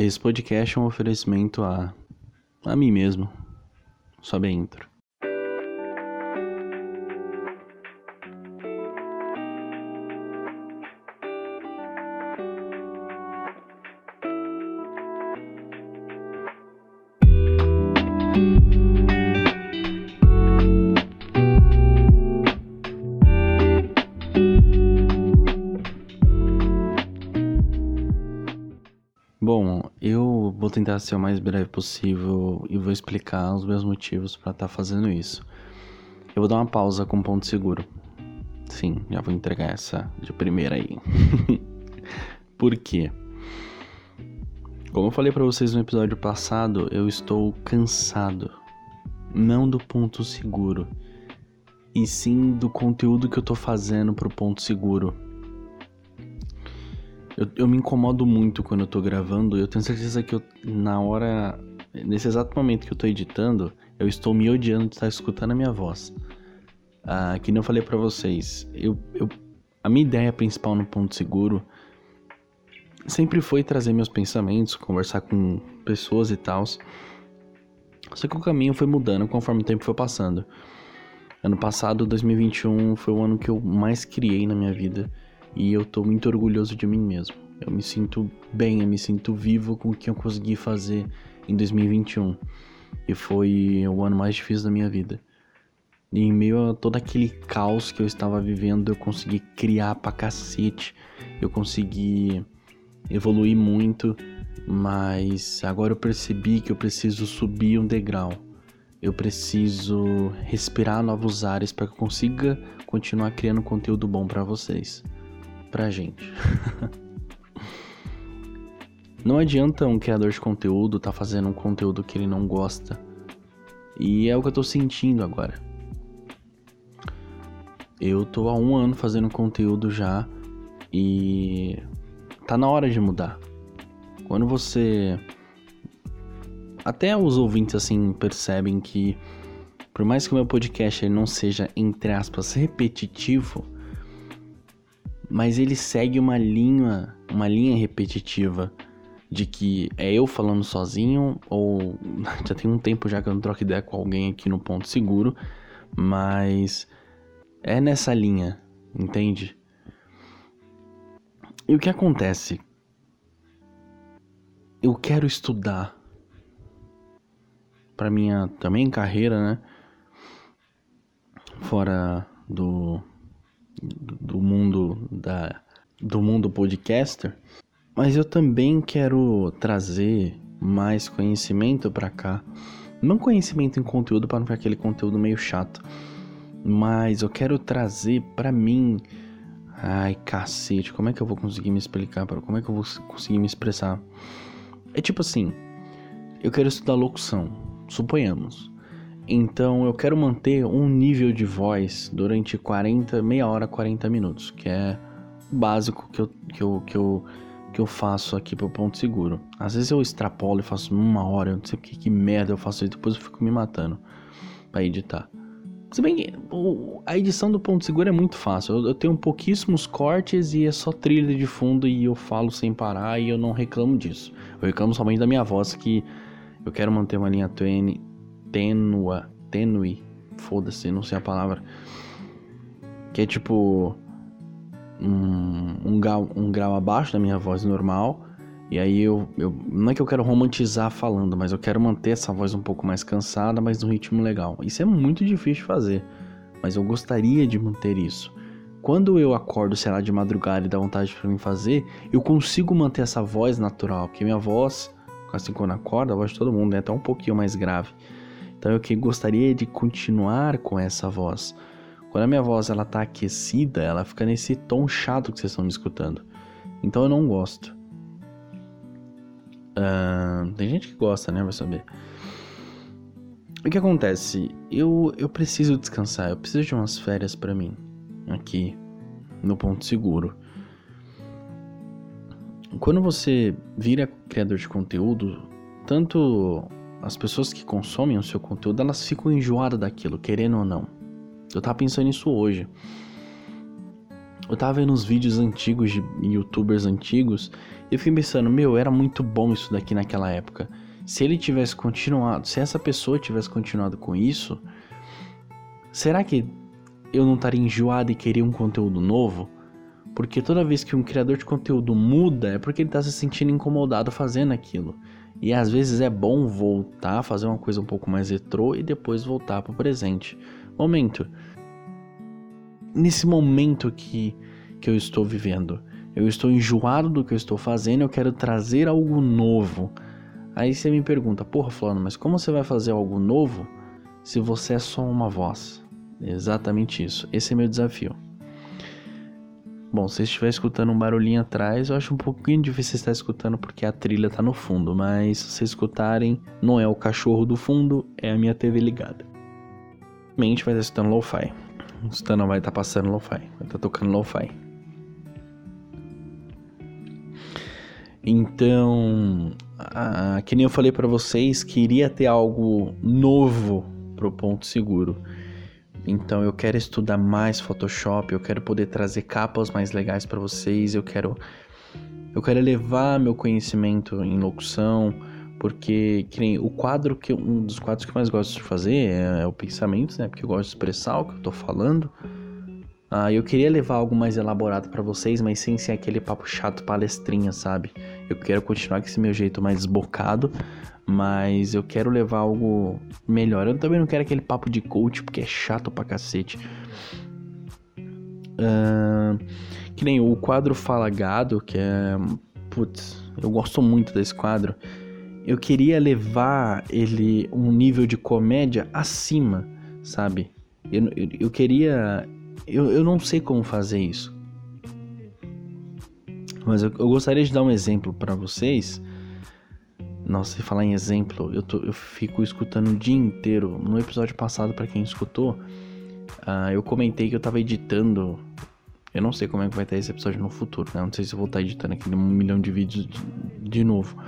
Esse podcast é um oferecimento a, a mim mesmo. Sobe a intro. Vou tentar ser o mais breve possível e vou explicar os meus motivos para estar tá fazendo isso. Eu vou dar uma pausa com ponto seguro. Sim, já vou entregar essa de primeira aí. Por quê? Como eu falei para vocês no episódio passado, eu estou cansado. Não do ponto seguro, e sim do conteúdo que eu tô fazendo pro ponto seguro eu, eu me incomodo muito quando eu tô gravando. Eu tenho certeza que eu, na hora, nesse exato momento que eu tô editando, eu estou me odiando de estar escutando a minha voz. Ah, que nem eu falei para vocês, eu, eu, a minha ideia principal no Ponto Seguro sempre foi trazer meus pensamentos, conversar com pessoas e tal. Só que o caminho foi mudando conforme o tempo foi passando. Ano passado, 2021, foi o ano que eu mais criei na minha vida e eu tô muito orgulhoso de mim mesmo. Eu me sinto bem, eu me sinto vivo com o que eu consegui fazer em 2021. E foi o ano mais difícil da minha vida. E em meio a todo aquele caos que eu estava vivendo, eu consegui criar pra cacete. Eu consegui evoluir muito, mas agora eu percebi que eu preciso subir um degrau. Eu preciso respirar novos ares para que eu consiga continuar criando conteúdo bom para vocês pra gente. não adianta um criador de conteúdo tá fazendo um conteúdo que ele não gosta. E é o que eu tô sentindo agora. Eu tô há um ano fazendo conteúdo já e tá na hora de mudar. Quando você. Até os ouvintes assim percebem que, por mais que o meu podcast não seja, entre aspas, repetitivo, mas ele segue uma linha, uma linha repetitiva de que é eu falando sozinho ou já tem um tempo já que eu não troco ideia com alguém aqui no ponto seguro, mas é nessa linha, entende? E o que acontece? Eu quero estudar para minha também carreira, né? Fora do do mundo da do mundo podcaster, mas eu também quero trazer mais conhecimento para cá. Não conhecimento em conteúdo para não ficar aquele conteúdo meio chato, mas eu quero trazer para mim Ai, cacete, como é que eu vou conseguir me explicar? Como é que eu vou conseguir me expressar? É tipo assim, eu quero estudar locução, suponhamos. Então eu quero manter um nível de voz durante 40, meia hora, 40 minutos, que é o básico que eu, que eu, que eu, que eu faço aqui pro ponto seguro. Às vezes eu extrapolo e faço uma hora, eu não sei que, que merda eu faço isso, depois eu fico me matando para editar. Se bem que a edição do ponto seguro é muito fácil. Eu, eu, tenho pouquíssimos cortes e é só trilha de fundo e eu falo sem parar e eu não reclamo disso. Eu reclamo somente da minha voz que eu quero manter uma linha tênue, tênua, tênue, foda-se, não sei a palavra. Que é tipo um, um, grau, um grau abaixo da minha voz normal. E aí eu, eu. Não é que eu quero romantizar falando, mas eu quero manter essa voz um pouco mais cansada, mas num ritmo legal. Isso é muito difícil de fazer. Mas eu gostaria de manter isso. Quando eu acordo, sei lá, de madrugada e dá vontade para mim fazer, eu consigo manter essa voz natural. Porque minha voz, assim quando acorda, a voz de todo mundo é até um pouquinho mais grave. Então eu que gostaria de continuar com essa voz. Quando a minha voz ela tá aquecida, ela fica nesse tom chato que vocês estão me escutando. Então eu não gosto. Uh, tem gente que gosta, né? Vai saber. O que acontece? Eu, eu preciso descansar, eu preciso de umas férias para mim. Aqui, no ponto seguro. Quando você vira criador de conteúdo, tanto as pessoas que consomem o seu conteúdo, elas ficam enjoadas daquilo, querendo ou não. Eu tava pensando nisso hoje. eu tava vendo uns vídeos antigos de youtubers antigos e eu fiquei pensando, meu, era muito bom isso daqui naquela época. Se ele tivesse continuado, se essa pessoa tivesse continuado com isso, será que eu não estaria enjoado e queria um conteúdo novo? Porque toda vez que um criador de conteúdo muda, é porque ele está se sentindo incomodado fazendo aquilo. E às vezes é bom voltar, fazer uma coisa um pouco mais retrô e depois voltar para o presente. Momento. Nesse momento que, que eu estou vivendo, eu estou enjoado do que eu estou fazendo, eu quero trazer algo novo. Aí você me pergunta, porra, Fulano, mas como você vai fazer algo novo se você é só uma voz? Exatamente isso. Esse é meu desafio. Bom, se estiver escutando um barulhinho atrás, eu acho um pouquinho difícil estar escutando porque a trilha tá no fundo, mas se vocês escutarem, não é o cachorro do fundo, é a minha TV ligada. Mente vai estar escutando lo-fi. Escutando vai estar passando lo-fi, vai estar tocando lo-fi. Então, a, que nem eu falei para vocês, queria ter algo novo pro ponto seguro. Então eu quero estudar mais Photoshop, eu quero poder trazer capas mais legais para vocês, eu quero eu quero elevar meu conhecimento em locução, porque nem, o quadro que um dos quadros que eu mais gosto de fazer é, é, o pensamento, né? Porque eu gosto de expressar o que eu tô falando. Ah, eu queria levar algo mais elaborado para vocês, mas sem ser aquele papo chato palestrinha, sabe? Eu quero continuar com esse meu jeito mais desbocado, mas eu quero levar algo melhor. Eu também não quero aquele papo de coach, porque é chato pra cacete. Uh, que nem o quadro Fala Gado, que é. Putz, eu gosto muito desse quadro. Eu queria levar ele um nível de comédia acima, sabe? Eu, eu, eu queria. Eu, eu não sei como fazer isso. Mas eu, eu gostaria de dar um exemplo para vocês nossa, se falar em exemplo, eu, tô, eu fico escutando o dia inteiro. No episódio passado, para quem escutou, uh, eu comentei que eu tava editando. Eu não sei como é que vai estar esse episódio no futuro, né? Não sei se eu vou estar editando aquele um milhão de vídeos de, de novo.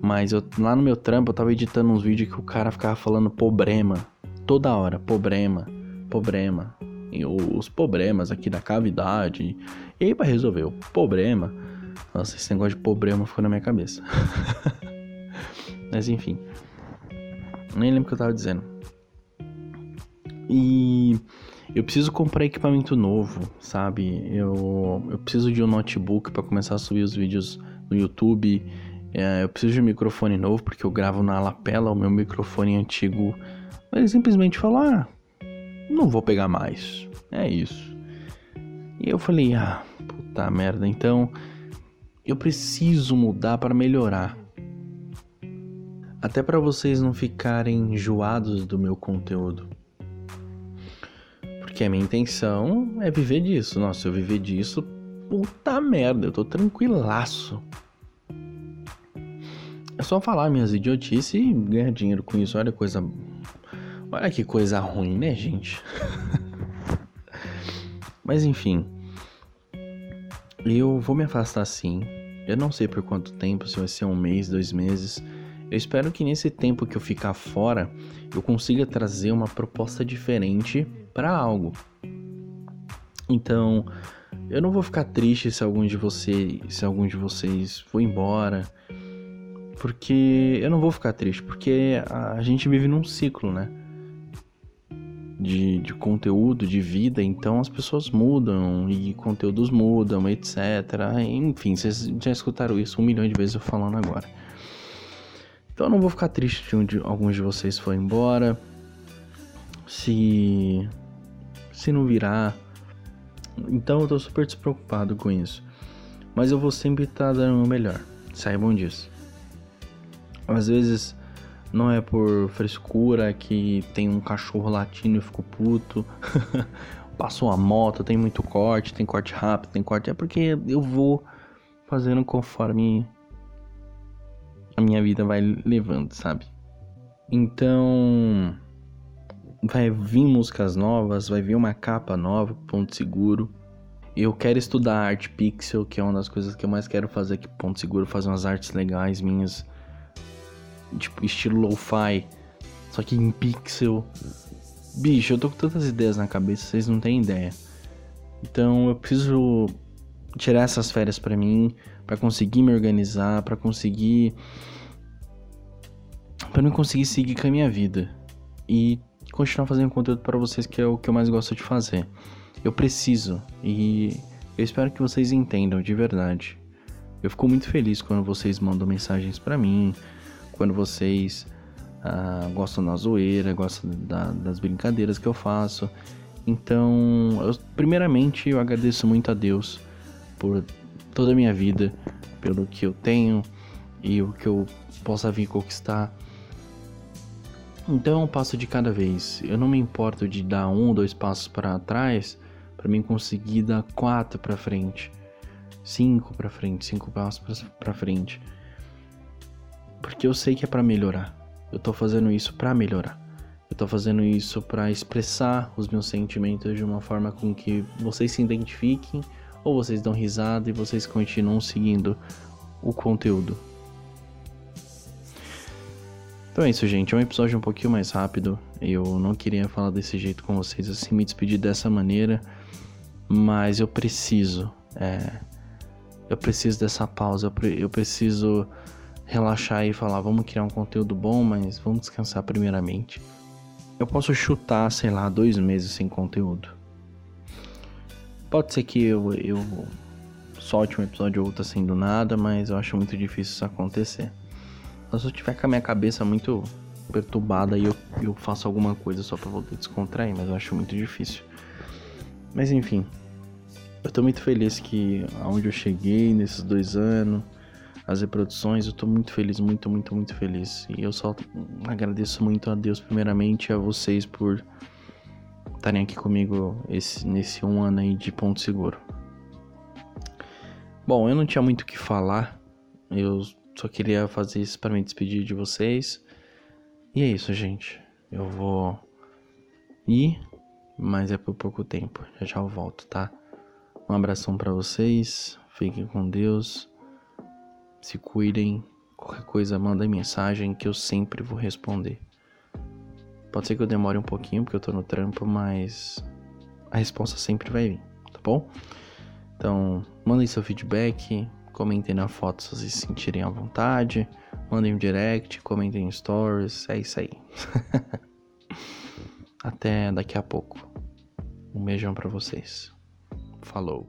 Mas eu, lá no meu trampo eu tava editando uns vídeos que o cara ficava falando problema. Toda hora, problema, problema. E os problemas aqui da cavidade. E aí, pra resolver o problema. Nossa, esse negócio de problema ficou na minha cabeça. Mas enfim. Nem lembro o que eu tava dizendo. E eu preciso comprar equipamento novo, sabe? Eu, eu preciso de um notebook para começar a subir os vídeos no YouTube. É, eu preciso de um microfone novo porque eu gravo na lapela, o meu microfone antigo. Ele simplesmente falou: Ah, não vou pegar mais. É isso. E eu falei: Ah, puta merda. Então eu preciso mudar para melhorar. Até para vocês não ficarem enjoados do meu conteúdo. Porque a minha intenção é viver disso. Nossa, se eu viver disso, puta merda, eu tô tranquilaço. É só falar minhas idiotices e ganhar dinheiro com isso. Olha coisa. Olha que coisa ruim, né, gente? Mas enfim. Eu vou me afastar sim. Eu não sei por quanto tempo, se vai ser um mês, dois meses. Eu espero que nesse tempo que eu ficar fora, eu consiga trazer uma proposta diferente para algo. Então, eu não vou ficar triste se algum de vocês, se algum de vocês for embora, porque eu não vou ficar triste, porque a gente vive num ciclo, né? De, de conteúdo, de vida, então as pessoas mudam e conteúdos mudam, etc. Enfim, vocês já escutaram isso um milhão de vezes eu falando agora. Então eu não vou ficar triste de, um de alguns de vocês forem embora. Se. Se não virar. Então eu tô super despreocupado com isso. Mas eu vou sempre estar tá dando o melhor. Saibam disso. Às vezes não é por frescura que tem um cachorro latindo e eu fico puto. Passou a moto, tem muito corte, tem corte rápido, tem corte. É porque eu vou fazendo conforme a minha vida vai levando, sabe? Então, vai vir músicas novas, vai vir uma capa nova, ponto seguro. Eu quero estudar arte pixel, que é uma das coisas que eu mais quero fazer aqui, ponto seguro, fazer umas artes legais minhas, tipo estilo lo-fi, só que em pixel. Bicho, eu tô com tantas ideias na cabeça, vocês não têm ideia. Então eu preciso tirar essas férias para mim, para conseguir me organizar, para conseguir para não conseguir seguir com a minha vida e continuar fazendo conteúdo para vocês que é o que eu mais gosto de fazer. Eu preciso e eu espero que vocês entendam de verdade. Eu fico muito feliz quando vocês mandam mensagens para mim, quando vocês ah, gostam da zoeira, gostam da, das brincadeiras que eu faço. Então, eu, primeiramente, eu agradeço muito a Deus por toda a minha vida, pelo que eu tenho e o que eu possa vir conquistar. Então é um passo de cada vez. Eu não me importo de dar um ou dois passos para trás para mim conseguir dar quatro para frente, cinco para frente, cinco passos para frente, porque eu sei que é para melhorar. Eu tô fazendo isso para melhorar. Eu tô fazendo isso para expressar os meus sentimentos de uma forma com que vocês se identifiquem ou vocês dão risada e vocês continuam seguindo o conteúdo. Então é isso, gente. É um episódio um pouquinho mais rápido. Eu não queria falar desse jeito com vocês, assim, me despedir dessa maneira. Mas eu preciso. É, eu preciso dessa pausa. Eu, eu preciso relaxar e falar: vamos criar um conteúdo bom, mas vamos descansar primeiramente. Eu posso chutar, sei lá, dois meses sem conteúdo. Pode ser que eu, eu solte um episódio ou outro assim do nada, mas eu acho muito difícil isso acontecer. Mas se eu tiver com a minha cabeça muito perturbada e eu, eu faço alguma coisa só pra a descontrair, mas eu acho muito difícil. Mas enfim, eu tô muito feliz que aonde eu cheguei nesses dois anos, as reproduções, eu tô muito feliz, muito, muito, muito feliz. E eu só agradeço muito a Deus, primeiramente, a vocês por estarem aqui comigo esse, nesse um ano aí de ponto seguro. Bom, eu não tinha muito o que falar, eu só queria fazer isso para me despedir de vocês. E é isso, gente. Eu vou ir, mas é por pouco tempo. Já já eu volto, tá? Um abração para vocês. Fiquem com Deus. Se cuidem. Qualquer coisa, manda mensagem que eu sempre vou responder. Pode ser que eu demore um pouquinho porque eu tô no trampo, mas a resposta sempre vai vir, tá bom? Então, mandem seu feedback, Comentem na foto se vocês se sentirem à vontade. Mandem um direct, comentem em stories. É isso aí. Até daqui a pouco. Um beijão para vocês. Falou.